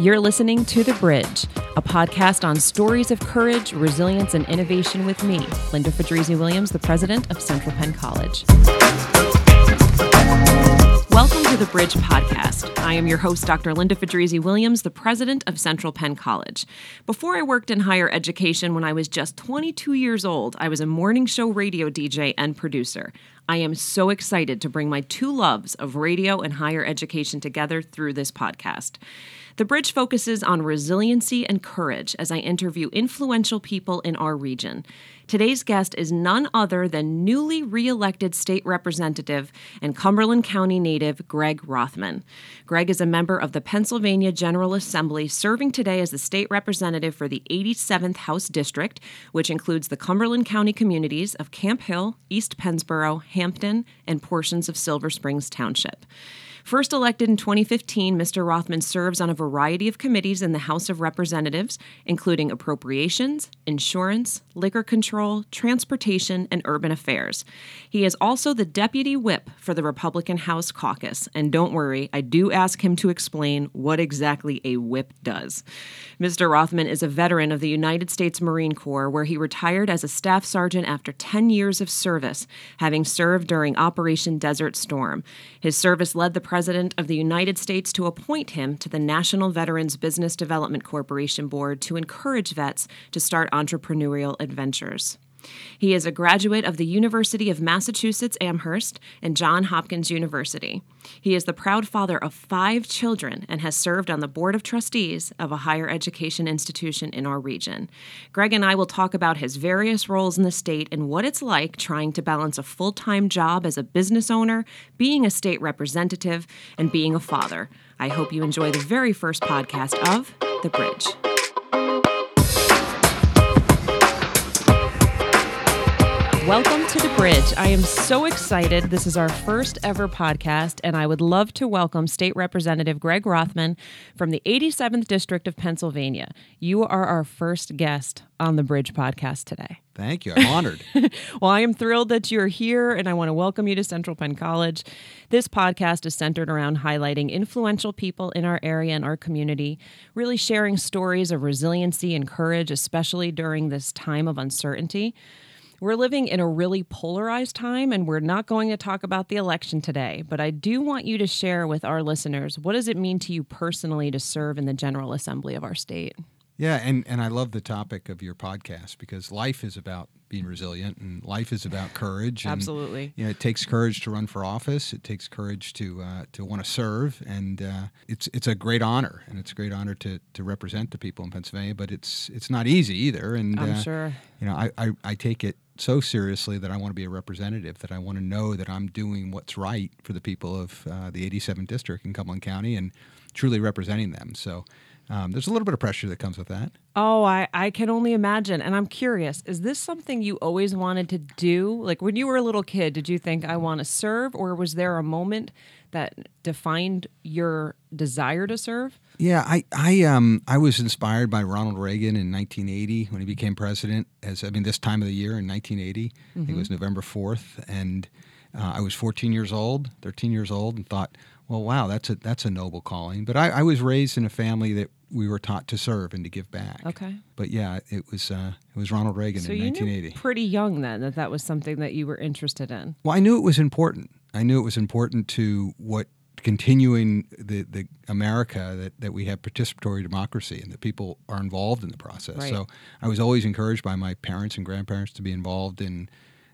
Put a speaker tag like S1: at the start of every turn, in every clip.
S1: You're listening to The Bridge, a podcast on stories of courage, resilience, and innovation with me, Linda Fedrizzi Williams, the president of Central Penn College. Welcome to the Bridge Podcast. I am your host, Dr. Linda Fedrizzi Williams, the president of Central Penn College. Before I worked in higher education when I was just 22 years old, I was a morning show radio DJ and producer. I am so excited to bring my two loves of radio and higher education together through this podcast. The Bridge focuses on resiliency and courage as I interview influential people in our region. Today's guest is none other than newly reelected state representative and Cumberland County native Greg Rothman. Greg is a member of the Pennsylvania General Assembly, serving today as the state representative for the 87th House District, which includes the Cumberland County communities of Camp Hill, East Pennsboro, Hampden, and portions of Silver Springs Township. First elected in 2015, Mr. Rothman serves on a variety of committees in the House of Representatives, including appropriations, insurance, liquor control, transportation, and urban affairs. He is also the deputy whip for the Republican House caucus. And don't worry, I do ask him to explain what exactly a whip does. Mr. Rothman is a veteran of the United States Marine Corps, where he retired as a staff sergeant after 10 years of service, having served during Operation Desert Storm. His service led the President of the United States to appoint him to the National Veterans Business Development Corporation Board to encourage vets to start entrepreneurial. He is a graduate of the University of Massachusetts Amherst and Johns Hopkins University. He is the proud father of five children and has served on the Board of Trustees of a higher education institution in our region. Greg and I will talk about his various roles in the state and what it's like trying to balance a full time job as a business owner, being a state representative, and being a father. I hope you enjoy the very first podcast of The Bridge. Welcome to The Bridge. I am so excited. This is our first ever podcast, and I would love to welcome State Representative Greg Rothman from the 87th District of Pennsylvania. You are our first guest on The Bridge podcast today.
S2: Thank you. I'm honored.
S1: well, I am thrilled that you're here, and I want to welcome you to Central Penn College. This podcast is centered around highlighting influential people in our area and our community, really sharing stories of resiliency and courage, especially during this time of uncertainty. We're living in a really polarized time, and we're not going to talk about the election today, but I do want you to share with our listeners what does it mean to you personally to serve in the General Assembly of our state?
S2: Yeah, and, and I love the topic of your podcast because life is about being resilient and life is about courage. And,
S1: Absolutely.
S2: You know, it takes courage to run for office. It takes courage to uh, to want to serve, and uh, it's it's a great honor, and it's a great honor to, to represent the people in Pennsylvania. But it's it's not easy either, and
S1: I'm
S2: uh,
S1: sure.
S2: You know, I, I, I take it so seriously that I want to be a representative, that I want to know that I'm doing what's right for the people of uh, the 87th district in Cumberland County and truly representing them. So um, there's a little bit of pressure that comes with that.
S1: Oh, I, I can only imagine. And I'm curious, is this something you always wanted to do? Like when you were a little kid, did you think I want to serve, or was there a moment that defined your desire to serve?
S2: Yeah, I I um I was inspired by Ronald Reagan in 1980 when he became president. As I mean, this time of the year in 1980, mm-hmm. I think it was November 4th, and uh, I was 14 years old, 13 years old, and thought, well, wow, that's a that's a noble calling. But I, I was raised in a family that we were taught to serve and to give back.
S1: Okay.
S2: But yeah, it was uh, it was Ronald Reagan
S1: so
S2: in
S1: you
S2: 1980.
S1: Knew pretty young then that that was something that you were interested in.
S2: Well, I knew it was important. I knew it was important to what continuing the, the America that, that we have participatory democracy and that people are involved in the process.
S1: Right.
S2: So I was always encouraged by my parents and grandparents to be involved in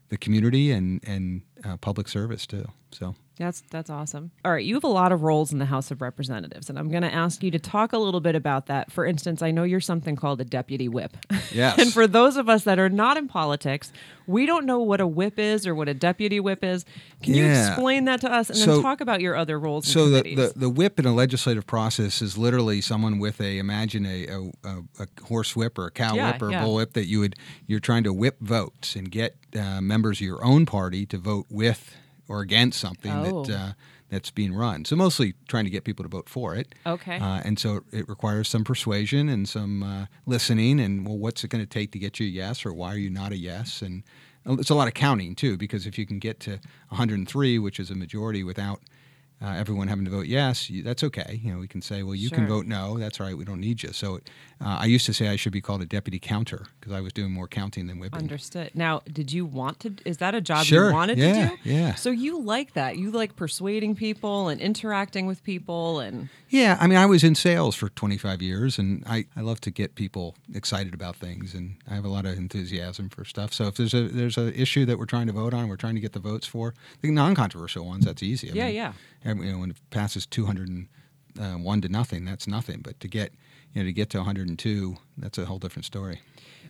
S2: the community and and uh, public service too. So
S1: that's that's awesome. All right, you have a lot of roles in the House of Representatives, and I'm going to ask you to talk a little bit about that. For instance, I know you're something called a deputy whip.
S2: Yes.
S1: and for those of us that are not in politics, we don't know what a whip is or what a deputy whip is. Can you explain that to us, and
S2: So-
S1: then talk about your other roles?
S2: So the, the, the whip in a legislative process is literally someone with a imagine a, a, a, a horse whip or a cow
S1: Yeah,
S2: whip or
S1: yeah.
S2: a bull whip that you would you're trying to whip votes and get uh, members of your own party to vote with or against something
S1: Oh.
S2: that uh, that's being run. So mostly trying to get people to vote for it.
S1: Okay.
S2: Uh, and so it requires some persuasion and some uh, listening and well, what's it going to take to get you a yes or why are you not a yes and uh, it's a lot of counting too because if you can get to 103, which is a majority, without uh, everyone having to vote yes, you, that's okay. You know, we can say, well, you
S1: Sure.
S2: can vote no. That's all right. We don't need you. So uh, I used to say I should be called a deputy counter because I was doing more counting than whipping.
S1: Understood. Now, did you want to? Is that a job
S2: Sure.
S1: you wanted
S2: Yeah,
S1: to do?
S2: yeah.
S1: So you like that? You like persuading people and interacting with people, and
S2: Yeah, I mean, I was in sales for 25 years, and I, I love to get people excited about things, and I have a lot of enthusiasm for stuff. So if there's a there's a issue that we're trying to vote on, we're trying to get the votes for the non-controversial ones. That's easy. I
S1: Yeah,
S2: mean,
S1: yeah.
S2: You know, when it passes 201 to nothing, that's nothing. But to get you know to get to 102, that's a whole different story.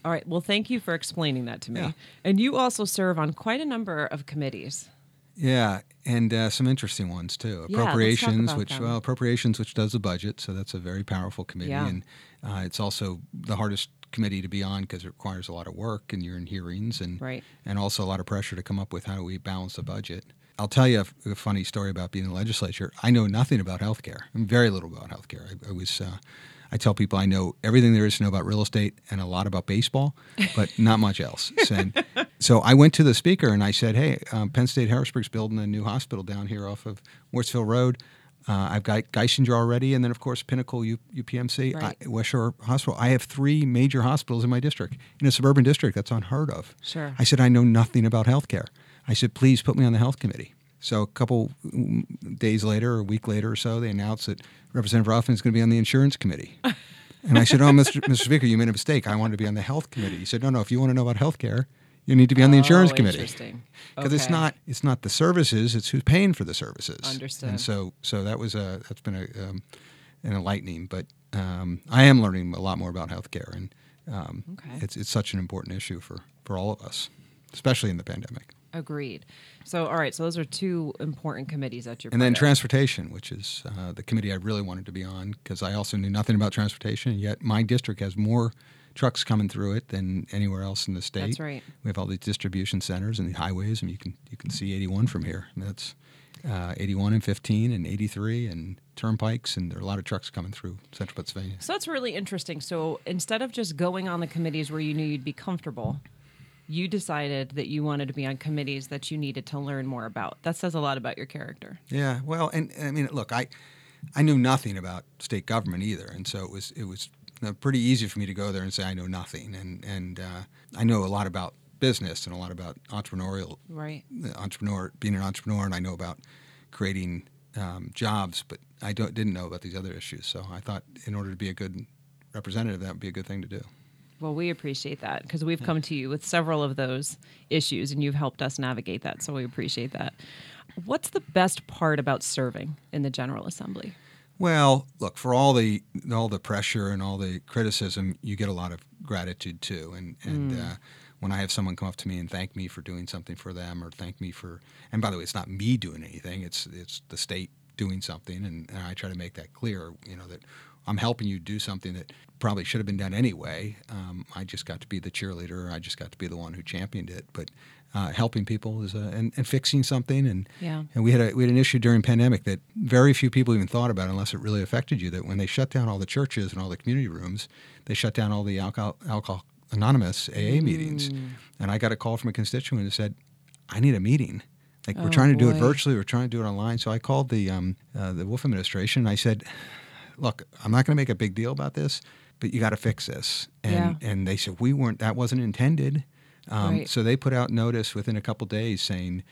S1: all right. Well, thank you for explaining that to me.
S2: Yeah.
S1: And you also serve on quite a number of committees.
S2: Yeah, and uh, some interesting ones too.
S1: Yeah,
S2: Appropriations,
S1: about
S2: which
S1: them.
S2: well, appropriations, which does the budget, so that's a very powerful committee,
S1: Yeah.
S2: and uh, it's also the hardest committee to be on because it requires a lot of work, and you're in hearings, and
S1: Right.
S2: and also a lot of pressure to come up with how do we balance the budget. I'll tell you a, a funny story about being in the legislature. I know nothing about healthcare. I'm Very little about healthcare. I, I was. Uh, I tell people I know everything there is to know about real estate and a lot about baseball, but not much else. And so I went to the speaker and I said, "Hey, um, Penn State Harrisburg's building a new hospital down here off of Wertzville Road. Uh, I've got Geisinger already, and then of course Pinnacle U- UPMC,
S1: Right.
S2: I, West Shore Hospital. I have three major hospitals in my district in a suburban district. That's unheard of.
S1: Sure.
S2: I said, I know nothing about healthcare. I said, please put me on the health committee. So a couple mm, days later, or a week later or so, they announced that Representative Rothman is going to be on the insurance committee. And I said, oh, Mr. Mr. Speaker, you made a mistake. I wanted to be on the health committee. He said, no, no, if you want to know about healthcare, you need to be on the insurance
S1: Oh,
S2: committee.
S1: Interesting.
S2: Because it's not it's not the services; it's who's paying for the services.
S1: Understood.
S2: And so so that was a that's been a um, an enlightening. But um, I am learning a lot more about healthcare, and um,
S1: Okay.
S2: it's it's such an important issue for for all of us, especially in the pandemic.
S1: Agreed. So, all right. So those are two important committees that you're.
S2: And then
S1: of.
S2: transportation, which is uh, the committee I really wanted to be on because I also knew nothing about transportation. Yet my district has more trucks coming through it than anywhere else in the state.
S1: That's right.
S2: We have all these distribution centers and the highways, and you can you can see 81 from here. And that's uh, 81 and 15 and 83 and turnpikes, and there are a lot of trucks coming through central Pennsylvania.
S1: So that's really interesting. So instead of just going on the committees where you knew you'd be comfortable, you decided that you wanted to be on committees that you needed to learn more about. That says a lot about your character.
S2: Yeah, well, and, and I mean, look, I I knew nothing about state government either, and so it was it was uh, pretty easy for me to go there and say I know nothing, and and uh, I know a lot about business and a lot about entrepreneurial
S1: Right.
S2: entrepreneur being an entrepreneur, and I know about creating um, jobs, but I don't didn't know about these other issues. So I thought in order to be a good representative, that would be a good thing to do.
S1: Well, we appreciate that because we've come to you with several of those issues and you've helped us navigate that. So we appreciate that. What's the best part about serving in the General Assembly?
S2: Well, look for all the all the pressure and all the criticism, you get a lot of gratitude too. And and uh, when I have someone come up to me and thank me for doing something for them, or thank me for, and by the way, it's not me doing anything; it's it's the state doing something, and, and I try to make that clear. You know that I'm helping you do something that probably should have been done anyway. Um, I just got to be the cheerleader. I just got to be the one who championed it. But uh, helping people is a, and, and fixing something and
S1: Yeah.
S2: and we had a, we had an issue during pandemic that very few people even thought about unless it really affected you. That when they shut down all the churches and all the community rooms, they shut down all the alcohol, alcohol anonymous AA meetings.
S1: Mm.
S2: And I got a call from a constituent who said, "I need a meeting. Like we're
S1: Oh,
S2: trying to do it virtually, we're trying to do it online." So I called the um, uh, the Wolf administration. and I said, "Look, I'm not going to make a big deal about this, but you got to fix this." And
S1: Yeah.
S2: and they said, "We weren't. That wasn't intended." Um,
S1: Right.
S2: So they put out notice within a couple days saying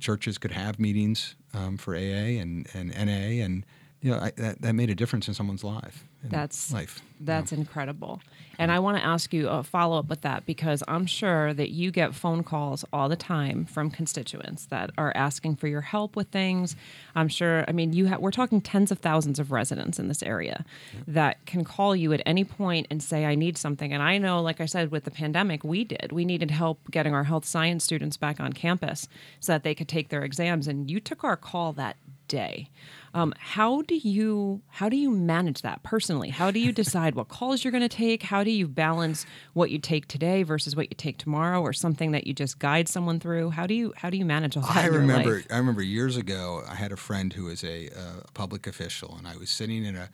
S2: churches could have meetings um, for AA and, and NA, and you know I, that that made a difference in someone's life.
S1: That's
S2: life.
S1: That's incredible. And I want to ask you a follow up with that because I'm sure that you get phone calls all the time from constituents that are asking for your help with things. I'm sure. I mean, you ha- we're talking tens of thousands of residents in this area that can call you at any point and say, "I need something." And I know, like I said, with the pandemic, we did. We needed help getting our health science students back on campus so that they could take their exams. And you took our call that day. Um, how do you how do you manage that personally? How do you decide what calls you're going to take? How do you balance what you take today versus what you take tomorrow, or something that you just guide someone through? How do you how do you manage all that?
S2: I remember. I remember years ago. I had a friend who was a, uh, public official, and I was sitting in a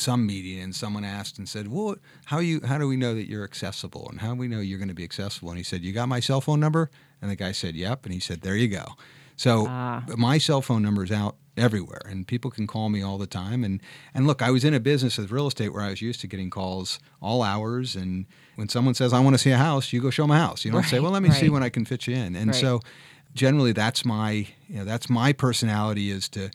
S2: some meeting, and someone asked and said, "Well, how you? How do we know that you're accessible? And how do we know you're going to be accessible?" And he said, "You got my cell phone number?" And the guy said, "Yep." And he said, "There you go." So
S1: Ah.
S2: my cell phone number is out everywhere, and people can call me all the time. And and look, I was in a business of real estate where I was used to getting calls all hours. And when someone says I want to see a house, you go show them a house. You don't
S1: Right,
S2: say, well, let me see when I can fit you in. And
S1: Right.
S2: so generally, that's my you know that's my personality is to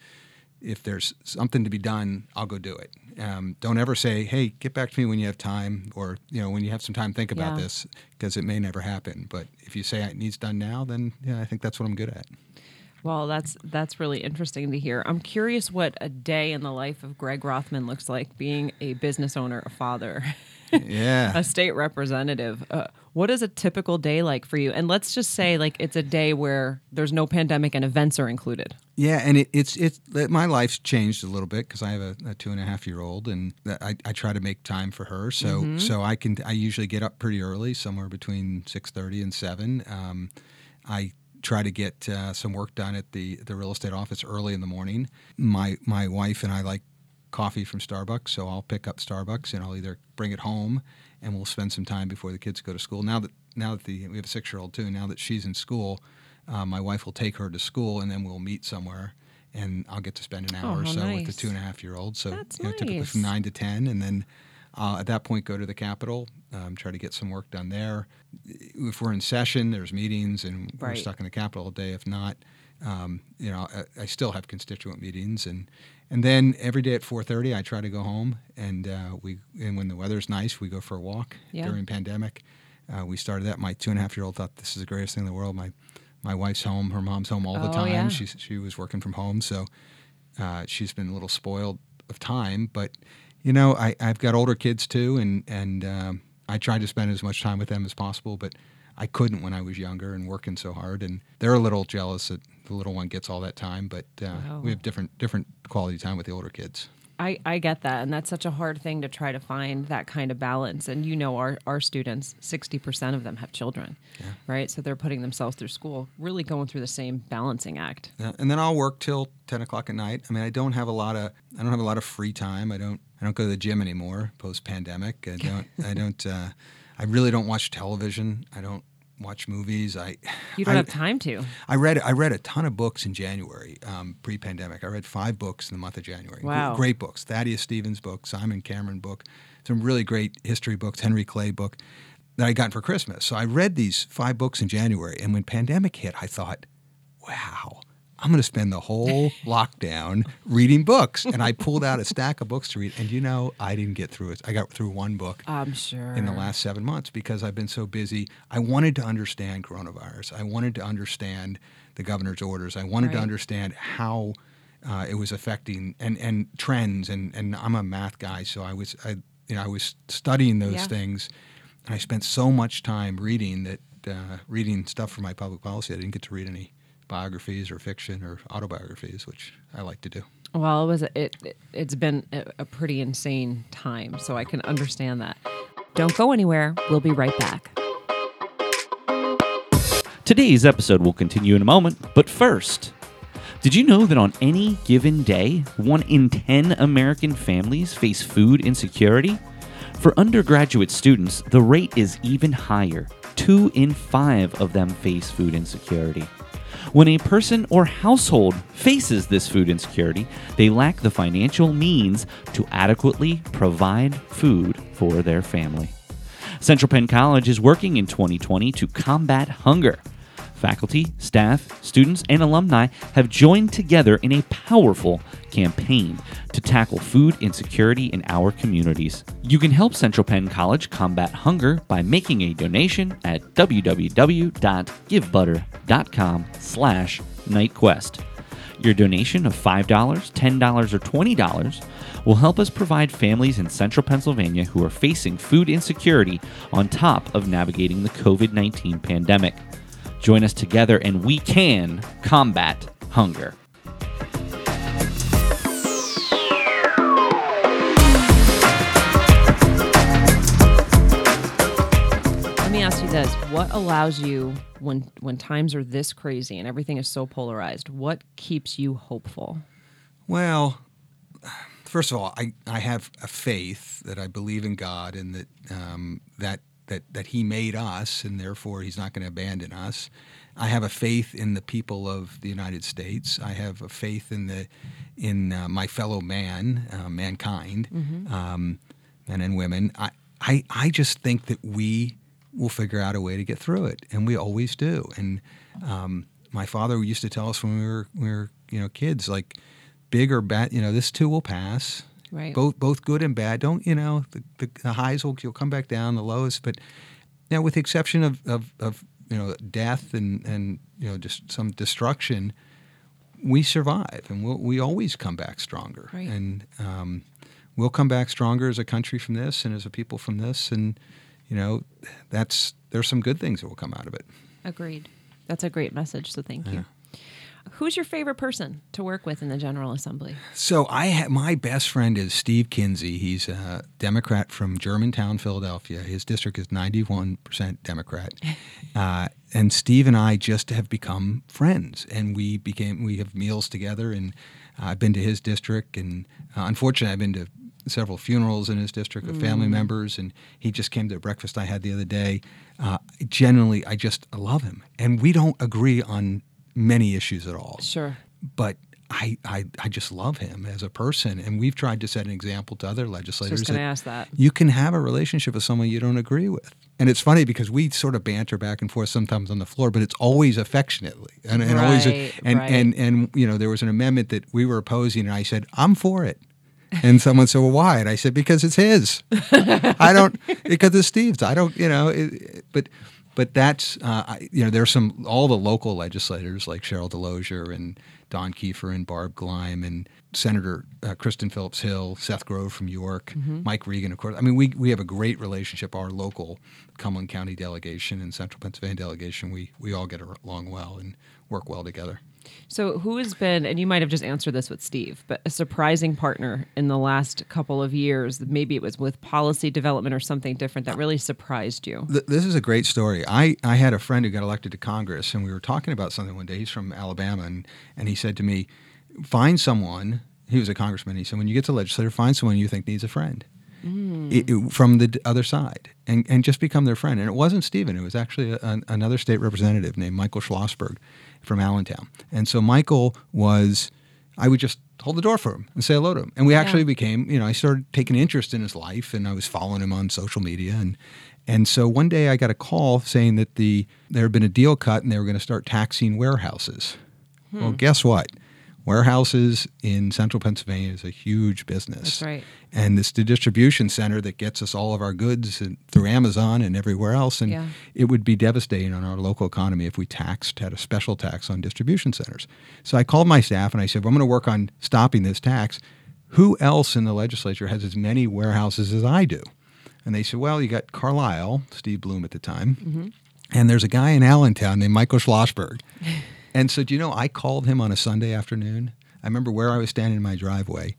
S2: if there's something to be done, I'll go do it. Um, don't ever say, "Hey, get back to me when you have time," or you know, when you have some time, think about
S1: Yeah.
S2: this, because it may never happen. But if you say it needs done now, then yeah, I think that's what I'm good at.
S1: Well, that's that's really interesting to hear. I'm curious what a day in the life of Greg Rothman looks like, being a business owner, a father,
S2: Yeah,
S1: a state representative. Uh, what is a typical day like for you? And let's just say, like, it's a day where there's no pandemic and events are included.
S2: yeah, and it, it's it's it, my life's changed a little bit because I have a, a two and a half year old, and I, I try to make time for her. So so I can I usually get up pretty early, somewhere between six thirty and seven. Um, I try to get uh, some work done at the the real estate office early in the morning. My my wife and I like coffee from Starbucks, so I'll pick up Starbucks and I'll either bring it home and we'll spend some time before the kids go to school. Now that now that the we have a six year old too. Now that she's in school, uh, my wife will take her to school and then we'll meet somewhere. And I'll get to spend an
S1: Oh,
S2: hour or
S1: how
S2: so with the two and a half year old. So you know, typically from nine to ten, and then uh, at that point go to the Capitol, um, try to get some work done there. If we're in session, there's meetings, and we're stuck in the Capitol all day. If not, um, you know, I, I still have constituent meetings, and and then every day at 4:30, I try to go home, and uh, we and when the weather's nice, we go for a walk.
S1: Yeah.
S2: During pandemic, uh, we started that. My two and a half year old thought this is the greatest thing in the world. My my wife's home, her mom's home all the
S1: Oh,
S2: time.
S1: yeah.
S2: She she was working from home, so uh, she's been a little spoiled of time. But you know, I, I've got older kids too, and and um, I try to spend as much time with them as possible. But I couldn't when I was younger and working so hard, and they're a little jealous that the little one gets all that time. But uh,
S1: Wow.
S2: we have different different quality time with the older kids.
S1: I, I get that. And that's such a hard thing to try to find that kind of balance. And you know, our, our students, 60% of them have children, right? So they're putting themselves through school, really going through the same balancing act.
S2: Yeah, and then I'll work till ten o'clock at night. I mean, I don't have a lot of I don't have a lot of free time. I don't I don't go to the gym anymore post pandemic. I don't I don't uh, I really don't watch television. I don't watch movies. I
S1: You don't
S2: I,
S1: have time to.
S2: I read I read a ton of books in January, um, pre-pandemic. I read five books in the month of January.
S1: Wow.
S2: great books. Thaddeus Stevens book, Simon Cameron book, some really great history books. Henry Clay book that I got for Christmas. So I read these five books in January, and when pandemic hit, I thought, wow. I'm going to spend the whole lockdown reading books, and I pulled out a stack of books to read. And you know, I didn't get through it. I got through one book
S1: I'm sure.
S2: in the last seven months because I've been so busy. I wanted to understand coronavirus. I wanted to understand the governor's orders. I wanted to understand how uh, it was affecting and, and trends. And, and I'm a math guy, so I was I you know I was studying those
S1: Yeah.
S2: things, and I spent so much time reading that uh, reading stuff for my public policy. I didn't get to read any biographies or fiction or autobiographies, which I like to do.
S1: Well, it was it, it it's been a, a pretty insane time, so I can understand that. Don't go anywhere. We'll be right back.
S3: Today's episode will continue in a moment, but first, did you know that on any given day, one in 10 American families face food insecurity? For undergraduate students, the rate is even higher. Two in five of them face food insecurity. When a person or household faces this food insecurity, they lack the financial means to adequately provide food for their family. Central Penn College is working in 2020 to combat hunger. Faculty, staff, students, and alumni have joined together in a powerful campaign to tackle food insecurity in our communities. You can help Central Penn College combat hunger by making a donation at www.givebutter.com slash nightquest. Your donation of $5, $10, or $20 will help us provide families in central Pennsylvania who are facing food insecurity on top of navigating the COVID 19 pandemic. Join us together and we can combat hunger.
S1: Let me ask you this: What allows you, when when times are this crazy and everything is so polarized, what keeps you hopeful?
S2: Well, first of all, I, I have a faith that I believe in God and that um, that that that He made us and therefore He's not going to abandon us. I have a faith in the people of the United States. I have a faith in the in uh, my fellow man, uh, mankind, um, men and women. I, I I just think that we will figure out a way to get through it, and we always do. And um, my father used to tell us when we were we were you know kids, like big or bad, you know, this too will pass.
S1: Right.
S2: Both both good and bad. Don't you know the, the, the highs will you'll come back down, the lows, but now with the exception of, of, of you know death and and you know just some destruction, we survive and we'll, we always come back stronger.
S1: Right.
S2: And um, we'll come back stronger as a country from this and as a people from this, and you know that's there's some good things that will come out of it.
S1: Agreed. That's a great message. So thank you. Who's your favorite person to work with in the General Assembly?
S2: So I ha- my best friend is Steve Kinsey. He's a Democrat from Germantown, Philadelphia. His district is 91% Democrat. Uh, and Steve and I just have become friends, and we became we have meals together. And uh, I've been to his district, and uh, unfortunately, I've been to several funerals in his district of family members, and he just came to a breakfast I had the other day. Uh, generally, I just love him, and we don't agree on many issues at all
S1: Sure.
S2: but I, I, I just love him as a person. And we've tried to set an example to other legislators.
S1: Just going to
S2: that
S1: ask that.
S2: You can have a relationship with someone you don't agree with. And it's funny because we sort of banter back and forth sometimes on the floor, but it's always affectionately. And, and always
S1: Right,
S2: and, and and you know, there was an amendment that we were opposing and I said, I'm for it. And someone said, "Well, why?" And I said, "Because it's his. I don't because it's Steve's. I don't, you know." It, it- but but that's uh, I, you know, there's some all the local legislators like Sheryl Delozier and Dawn Keefer and Barb Gleim and Senator uh, Kristin Phillips Hill, Seth Grove from York, Mike Regan, of course. I mean, we we have a great relationship. Our local Cumberland County delegation and Central Pennsylvania delegation, we we all get along well and work well together.
S1: So, who has been, and you might have just answered this with Steve, but a surprising partner in the last couple of years? Maybe it was with policy development or something different that really surprised you.
S2: Th- this is a great story. I, I had a friend who got elected to Congress, and we were talking about something one day. He's from Alabama, and, and he said to me, Find someone, he was a congressman. He said, When you get to legislature, find someone you think needs a friend It- it- from the other side and, and just become their friend. And it wasn't Stephen, it was actually a, an, another state representative named Michael Schlossberg from Allentown. And so Michael was, I would just hold the door for him and say hello to him. And we actually became, you know, I started taking interest in his life and I was following him on social media. And, and so one day I got a call saying that the there had been a deal cut and they were going to start taxing warehouses. Well, hmm. guess what? Warehouses in central Pennsylvania is a huge business.
S1: That's right.
S2: And it's the distribution center that gets us all of our goods and, through Amazon and everywhere else. And
S1: Yeah.
S2: it would be devastating on our local economy if we taxed, had a special tax on distribution centers. So I called my staff and I said, well, I'm going to work on stopping this tax. Who else in the legislature has as many warehouses as I do? And they said, well, you got Carlisle, Steve Bloom at the time, mm-hmm. and there's a guy in Allentown named Michael Schlossberg. and so, do you know, I called him on a Sunday afternoon. I remember where I was standing in my driveway,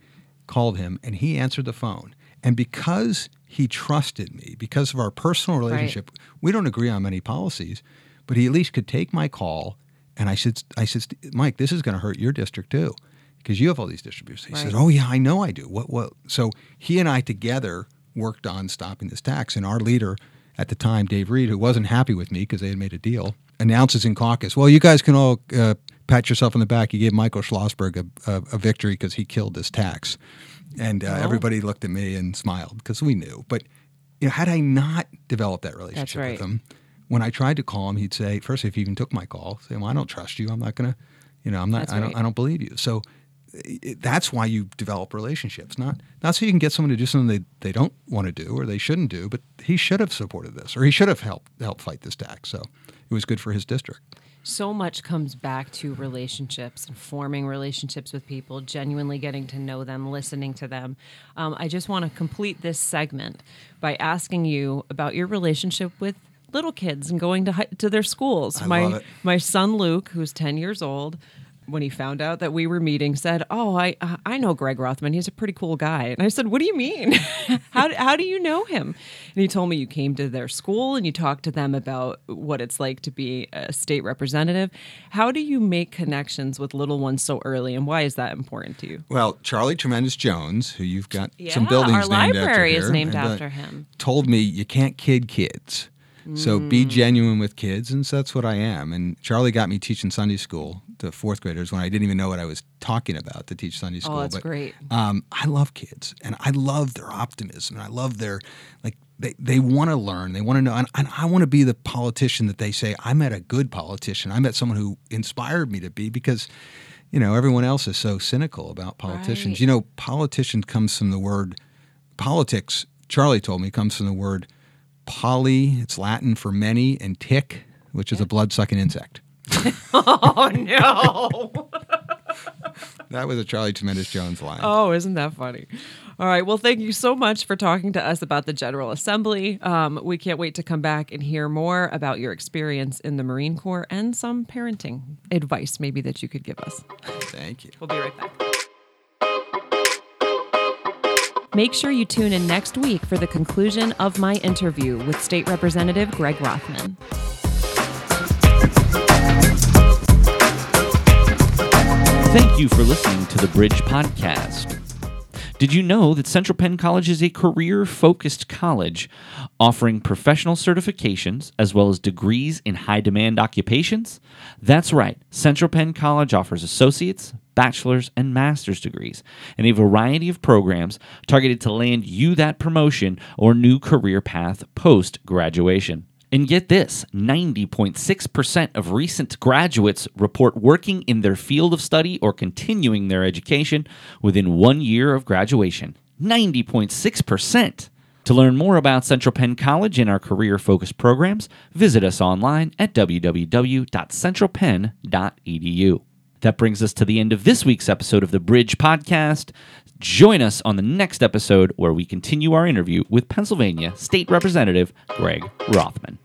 S2: called him, and he answered the phone. And because he trusted me, because of our personal relationship, we don't agree on many policies, but he at least could take my call. And I said, I said, Mike, this is going to hurt your district too, because you have all these distributors. He said, Oh yeah, I know I do. What? What? So he and I together worked on stopping this tax. And our leader at the time, Dave Reed, who wasn't happy with me because they had made a deal, announces in caucus, "Well, you guys can all uh, pat yourself on the back. You gave Michael Schlossberg a, a, a victory because he killed this tax." And uh,
S1: Oh.
S2: everybody looked at me and smiled because we knew. But you know, had I not developed that relationship
S1: right.
S2: with him, when I tried to call him, he'd say, first, if he even took my call, say, "Well, I don't trust you. I'm not gonna, you know, I'm not.
S1: That's
S2: I don't.
S1: right.
S2: I don't believe you." So it, that's why you develop relationships, not not so you can get someone to do something they, they don't want to do or they shouldn't do, but he should have supported this or he should have helped helped fight this tax. So it was good for his district.
S1: So much comes back to relationships and forming relationships with people, genuinely getting to know them, listening to them. Um, I just want to complete this segment by asking you about your relationship with little kids and going to to their schools.
S2: I
S1: my my son Luke, who's ten years old. When he found out that we were meeting, said, "Oh, I uh, I know Greg Rothman. He's a pretty cool guy." And I said, "What do you mean? how how do you know him?" And he told me you came to their school and you talked to them about what it's like to be a state representative. How do you make connections with little ones so early, and why is that important to you?
S2: Well, Charlie Tremendous Jones, who you've got some
S1: Yeah,
S2: buildings
S1: our
S2: named after
S1: library is
S2: here,
S1: named after him.
S2: told me you can't kid kids. So be genuine with kids, and so that's what I am. And Charlie got me teaching Sunday school to fourth graders when I didn't even know what I was talking about to teach Sunday school.
S1: Oh, that's
S2: but,
S1: great.
S2: Um, I love kids, and I love their optimism, and I love their like they, they want to learn, they want to know, and, and I want to be the politician that they say I met a good politician. I met someone who inspired me to be because. You know, everyone else is so cynical about politicians.
S1: Right.
S2: You know, politician comes from the word politics, Charlie told me, comes from the word poly, it's Latin for many, and tick, which is a blood sucking insect.
S1: Oh no.
S2: That was a Charlie Tremendous Jones line.
S1: Oh, isn't that funny? All right. Well, thank you so much for talking to us about the General Assembly. Um, we can't wait to come back and hear more about your experience in the Marine Corps and some parenting advice, maybe that you could give us.
S2: Thank you.
S1: We'll be right back. Make sure you tune in next week for the conclusion of my interview with State Representative Greg Rothman.
S3: Thank you for listening to the Bridge Podcast. Did you know that Central Penn College is a career focused college offering professional certifications as well as degrees in high demand occupations? That's right, Central Penn College offers associates, bachelor's, and master's degrees and a variety of programs targeted to land you that promotion or new career path post graduation. And get this 90.6% of recent graduates report working in their field of study or continuing their education within one year of graduation. 90.6%. To learn more about Central Penn College and our career focused programs, visit us online at www.centralpenn.edu. That brings us to the end of this week's episode of the Bridge Podcast. Join us on the next episode where we continue our interview with Pennsylvania State Representative Greg Rothman.